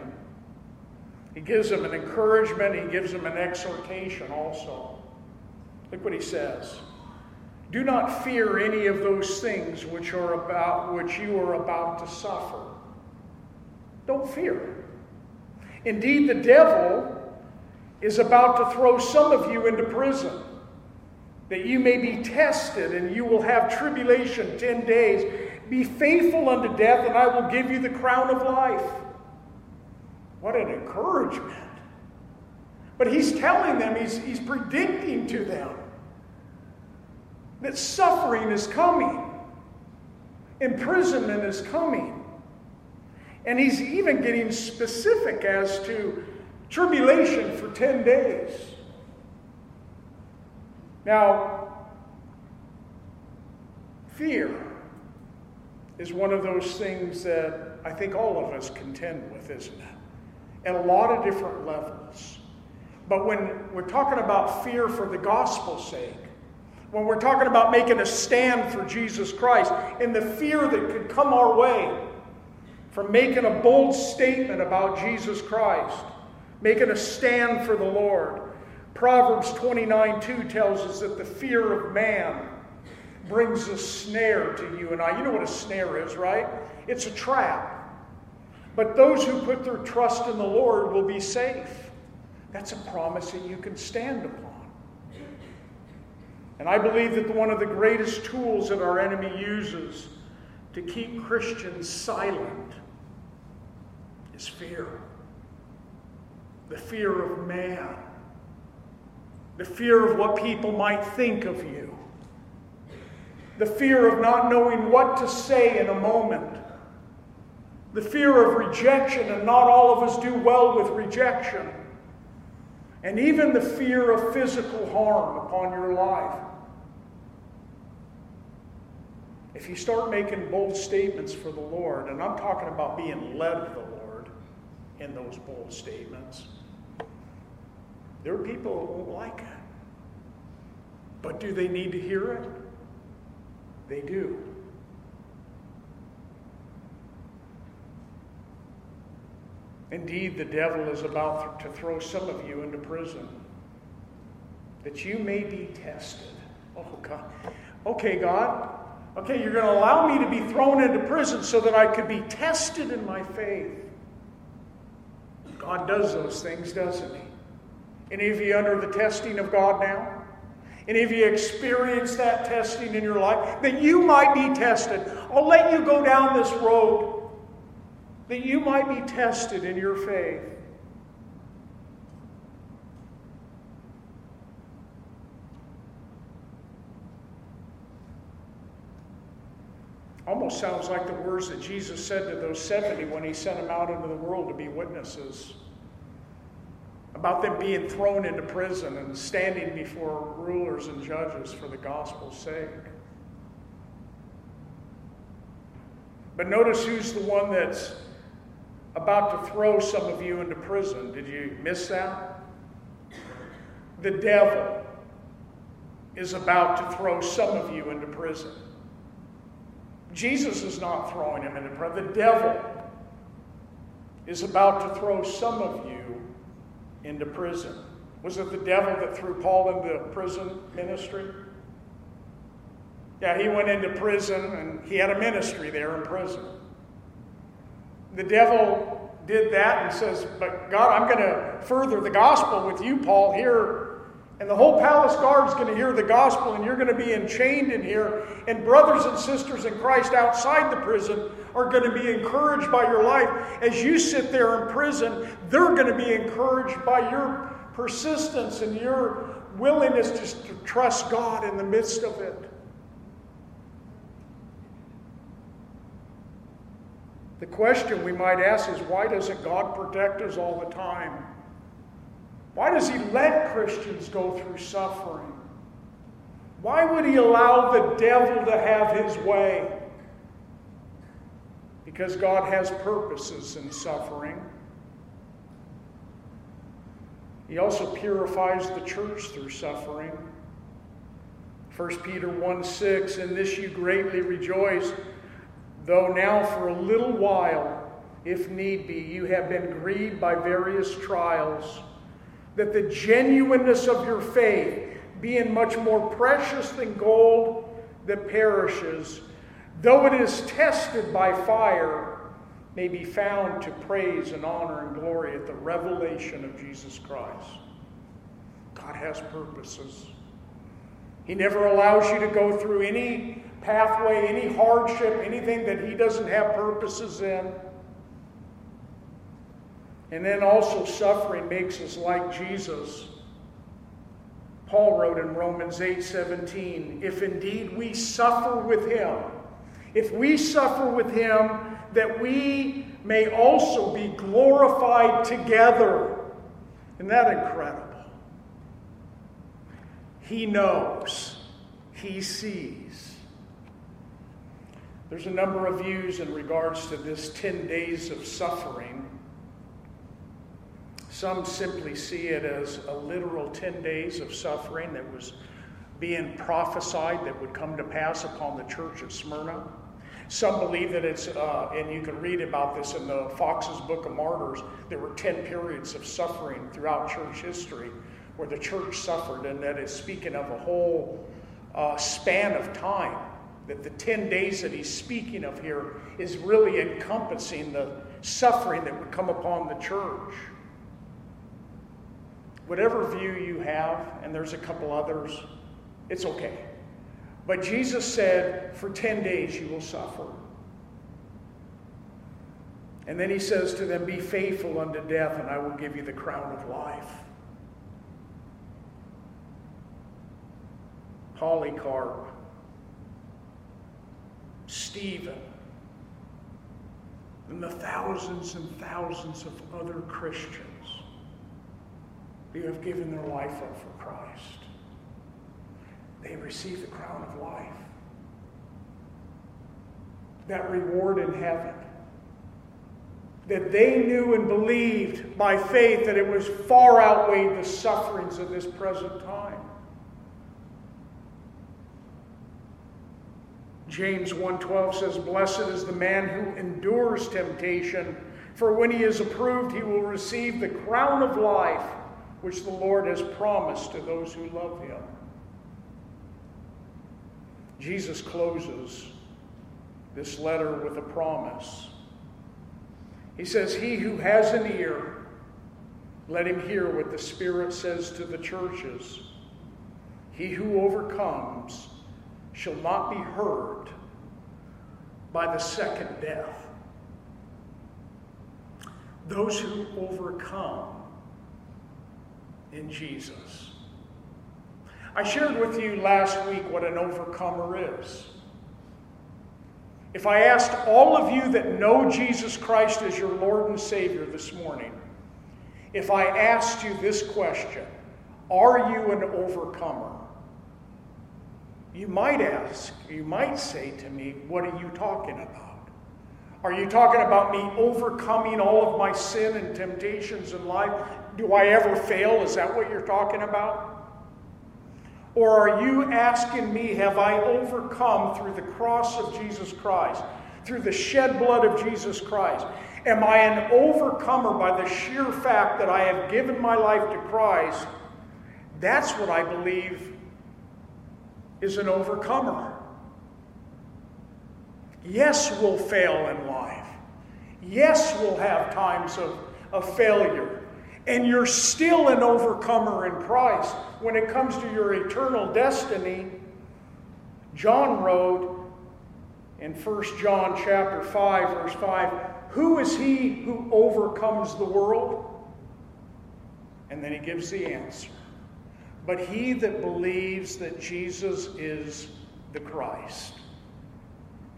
He gives them an encouragement, he gives them an exhortation also. Look what he says. Do not fear any of those things which are about which you are about to suffer. Don't fear. Indeed, the devil is about to throw some of you into prison, that you may be tested, and you will have tribulation ten days. Be faithful unto death, and I will give you the crown of life. What an encouragement. But he's telling them, he's, he's predicting to them that suffering is coming, imprisonment is coming. And he's even getting specific as to tribulation for 10 days. Now, fear is one of those things that I think all of us contend with, isn't it? At a lot of different levels. But when we're talking about fear for the gospel's sake, when we're talking about making a stand for Jesus Christ, and the fear that could come our way from making a bold statement about Jesus Christ, making a stand for the Lord. Proverbs 29 2 tells us that the fear of man brings a snare to you and I. You know what a snare is, right? It's a trap. But those who put their trust in the Lord will be safe. That's a promise that you can stand upon. And I believe that one of the greatest tools that our enemy uses to keep Christians silent is fear. The fear of man. The fear of what people might think of you the fear of not knowing what to say in a moment, the fear of rejection, and not all of us do well with rejection, and even the fear of physical harm upon your life. If you start making bold statements for the Lord, and I'm talking about being led of the Lord in those bold statements, there are people who won't like it. But do they need to hear it? They do. Indeed, the devil is about to throw some of you into prison that you may be tested. Oh, God. Okay, God. Okay, you're going to allow me to be thrown into prison so that I could be tested in my faith. God does those things, doesn't He? Any of you under the testing of God now? And if you experience that testing in your life, that you might be tested. I'll let you go down this road. That you might be tested in your faith. Almost sounds like the words that Jesus said to those 70 when he sent them out into the world to be witnesses. About them being thrown into prison and standing before rulers and judges for the gospel's sake. But notice who's the one that's about to throw some of you into prison. Did you miss that? The devil is about to throw some of you into prison. Jesus is not throwing him into prison. The devil is about to throw some of you into prison. Was it the devil that threw Paul into prison ministry? Yeah, he went into prison and he had a ministry there in prison. The devil did that and says, But God, I'm going to further the gospel with you, Paul, here. And the whole palace guard is going to hear the gospel, and you're going to be enchained in here. And brothers and sisters in Christ outside the prison are going to be encouraged by your life. As you sit there in prison, they're going to be encouraged by your persistence and your willingness to trust God in the midst of it. The question we might ask is why doesn't God protect us all the time? Why does He let Christians go through suffering? Why would He allow the devil to have his way? Because God has purposes in suffering. He also purifies the church through suffering. 1 Peter 1 6, in this you greatly rejoice though now for a little while, if need be, you have been grieved by various trials, that the genuineness of your faith, being much more precious than gold that perishes, though it is tested by fire, may be found to praise and honor and glory at the revelation of Jesus Christ. God has purposes. He never allows you to go through any pathway, any hardship, anything that He doesn't have purposes in. And then also, suffering makes us like Jesus. Paul wrote in Romans 8 17, if indeed we suffer with Him, if we suffer with Him, that we may also be glorified together. Isn't that incredible? He knows, He sees. There's a number of views in regards to this 10 days of suffering. Some simply see it as a literal 10 days of suffering that was being prophesied that would come to pass upon the church of Smyrna. Some believe that it's, uh, and you can read about this in the Foxe's Book of Martyrs, there were 10 periods of suffering throughout church history where the church suffered, and that is speaking of a whole uh, span of time that the 10 days that he's speaking of here is really encompassing the suffering that would come upon the church. Whatever view you have, and there's a couple others, it's okay. But Jesus said, For 10 days you will suffer. And then he says to them, Be faithful unto death, and I will give you the crown of life. Polycarp Stephen, and the thousands and thousands of other Christians who have given their life up for Christ. They receive the crown of life. That reward in heaven. That they knew and believed by faith that it was far outweighed the sufferings of this present time. James 1:12 says, "Blessed is the man who endures temptation, for when he is approved, he will receive the crown of life which the Lord has promised to those who love him." Jesus closes this letter with a promise. He says, He who has an ear, let him hear what the Spirit says to the churches. He who overcomes shall not be heard by the second death. those who overcome in Jesus. I shared with you last week what an overcomer is. If I asked all of you that know Jesus Christ as your Lord and Savior this morning, if I asked you this question, are you an overcomer? You might ask, you might say to me, what are you talking about? Are you talking about me overcoming all of my sin and temptations in life? Do I ever fail? Is that what you're talking about? Or are you asking me, have I overcome through the cross of Jesus Christ, through the shed blood of Jesus Christ? Am I an overcomer by the sheer fact that I have given my life to Christ? That's what I believe is an overcomer. Yes, we'll fail in life. Yes, we'll have times of, of failure. And you're still an overcomer in Christ. When it comes to your eternal destiny, John wrote in 1 John chapter 5 verse 5, "Who is he who overcomes the world?" And then he gives the answer. But he that believes that Jesus is the Christ.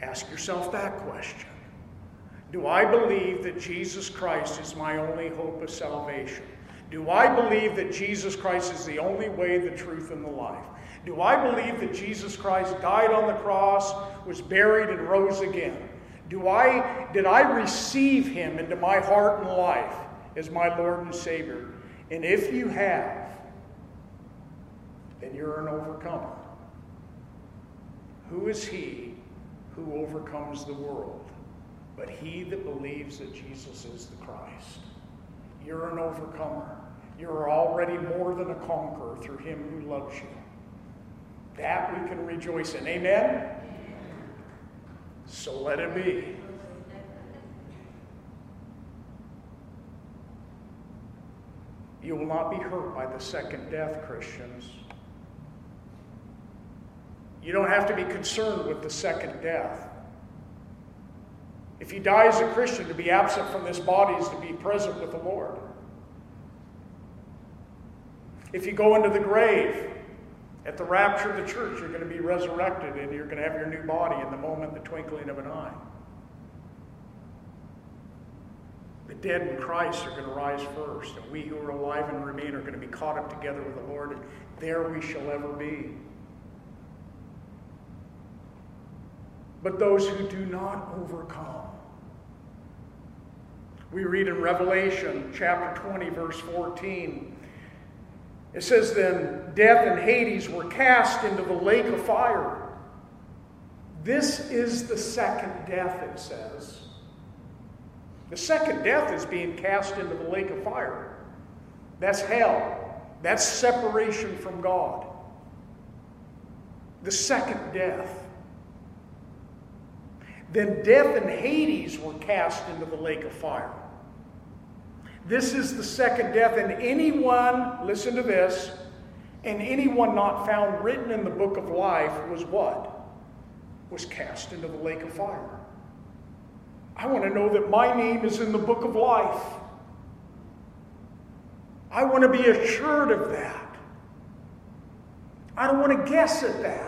Ask yourself that question. Do I believe that Jesus Christ is my only hope of salvation? Do I believe that Jesus Christ is the only way, the truth, and the life? Do I believe that Jesus Christ died on the cross, was buried, and rose again? Do I, did I receive him into my heart and life as my Lord and Savior? And if you have, then you're an overcomer. Who is he who overcomes the world? but he that believes that Jesus is the Christ. You're an overcomer. You're already more than a conqueror through him who loves you. That we can rejoice in. Amen? So let it be. You will not be hurt by the second death, Christians. You don't have to be concerned with the second death. If you die as a Christian, to be absent from this body is to be present with the Lord. If you go into the grave, at the rapture of the church, you're going to be resurrected and you're going to have your new body in the moment, the twinkling of an eye. The dead in Christ are going to rise first, and we who are alive and remain are going to be caught up together with the Lord, and there we shall ever be. But those who do not overcome, we read in Revelation chapter 20, verse 14. It says, Then death and Hades were cast into the lake of fire. This is the second death, it says. The second death is being cast into the lake of fire. That's hell. That's separation from God. The second death. Then death and Hades were cast into the lake of fire. This is the second death, and anyone, listen to this, and anyone not found written in the book of life was what? Was cast into the lake of fire. I want to know that my name is in the book of life. I want to be assured of that. I don't want to guess at that.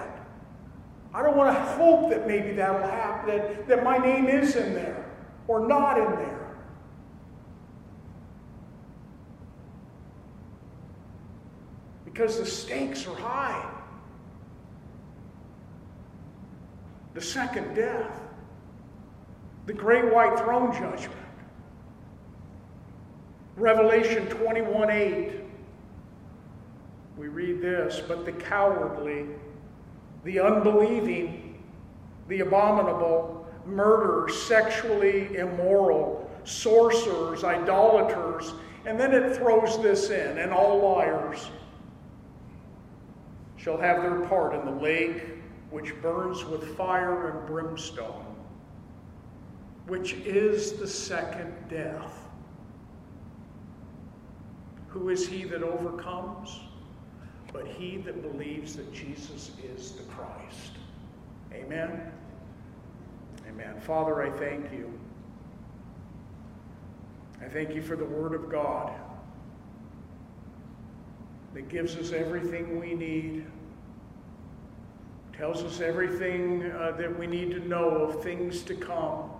I don't want to hope that maybe that'll happen, that, that my name is in there or not in there. Because the stakes are high. The second death, the great white throne judgment. Revelation 21 8. We read this, but the cowardly the unbelieving, the abominable, murderers, sexually immoral, sorcerers, idolaters, and then it throws this in, and all liars shall have their part in the lake which burns with fire and brimstone, which is the second death. Who is he that overcomes? But he that believes that Jesus is the Christ. Amen. Amen. Father, I thank you. I thank you for the Word of God that gives us everything we need, tells us everything uh, that we need to know of things to come.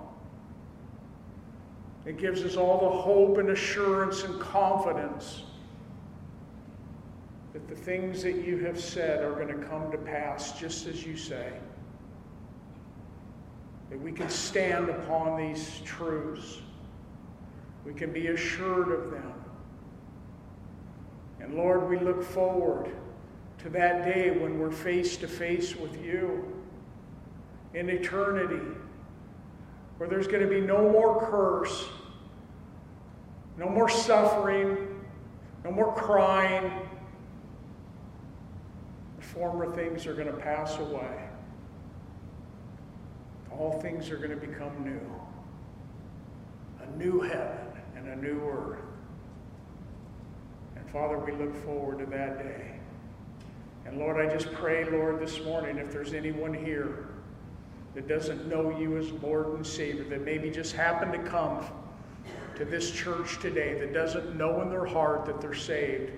It gives us all the hope and assurance and confidence that the things that you have said are going to come to pass just as you say. That we can stand upon these truths. We can be assured of them. And Lord, we look forward to that day when we're face to face with you in eternity, where there's going to be no more curse, no more suffering, no more crying. Former things are going to pass away. All things are going to become new. A new heaven and a new earth. And Father, we look forward to that day. And Lord, I just pray, Lord, this morning, if there's anyone here that doesn't know you as Lord and Savior, that maybe just happened to come to this church today, that doesn't know in their heart that they're saved,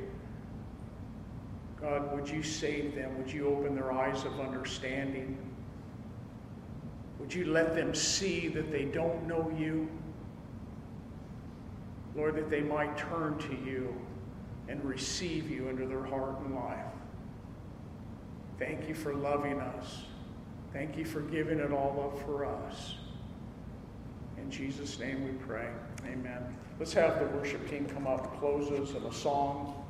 God, would you save them? Would you open their eyes of understanding? Would you let them see that they don't know you? Lord, that they might turn to you and receive you into their heart and life. Thank you for loving us. Thank you for giving it all up for us. In Jesus' name we pray. Amen. Let's have the worship team come up, close us in a song.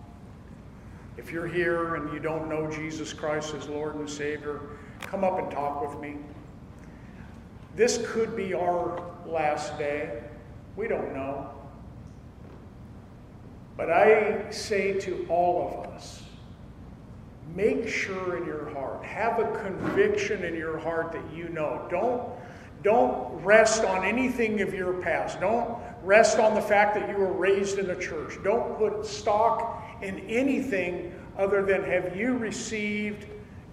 If you're here and you don't know Jesus Christ as Lord and Savior, come up and talk with me. This could be our last day. We don't know. But I say to all of us, make sure in your heart, have a conviction in your heart that you know. Don't, don't rest on anything of your past. Don't rest on the fact that you were raised in a church. Don't put stock in anything other than have you received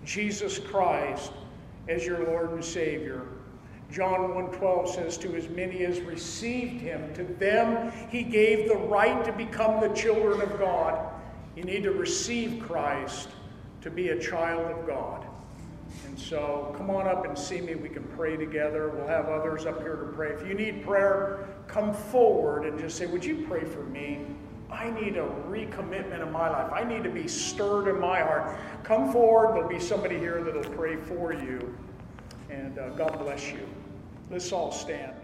Jesus Christ as your Lord and Savior. John 1:12 says to as many as received him to them he gave the right to become the children of God. You need to receive Christ to be a child of God. And so come on up and see me. We can pray together. We'll have others up here to pray. If you need prayer, come forward and just say, Would you pray for me? I need a recommitment in my life. I need to be stirred in my heart. Come forward. There'll be somebody here that'll pray for you. And uh, God bless you. Let's all stand.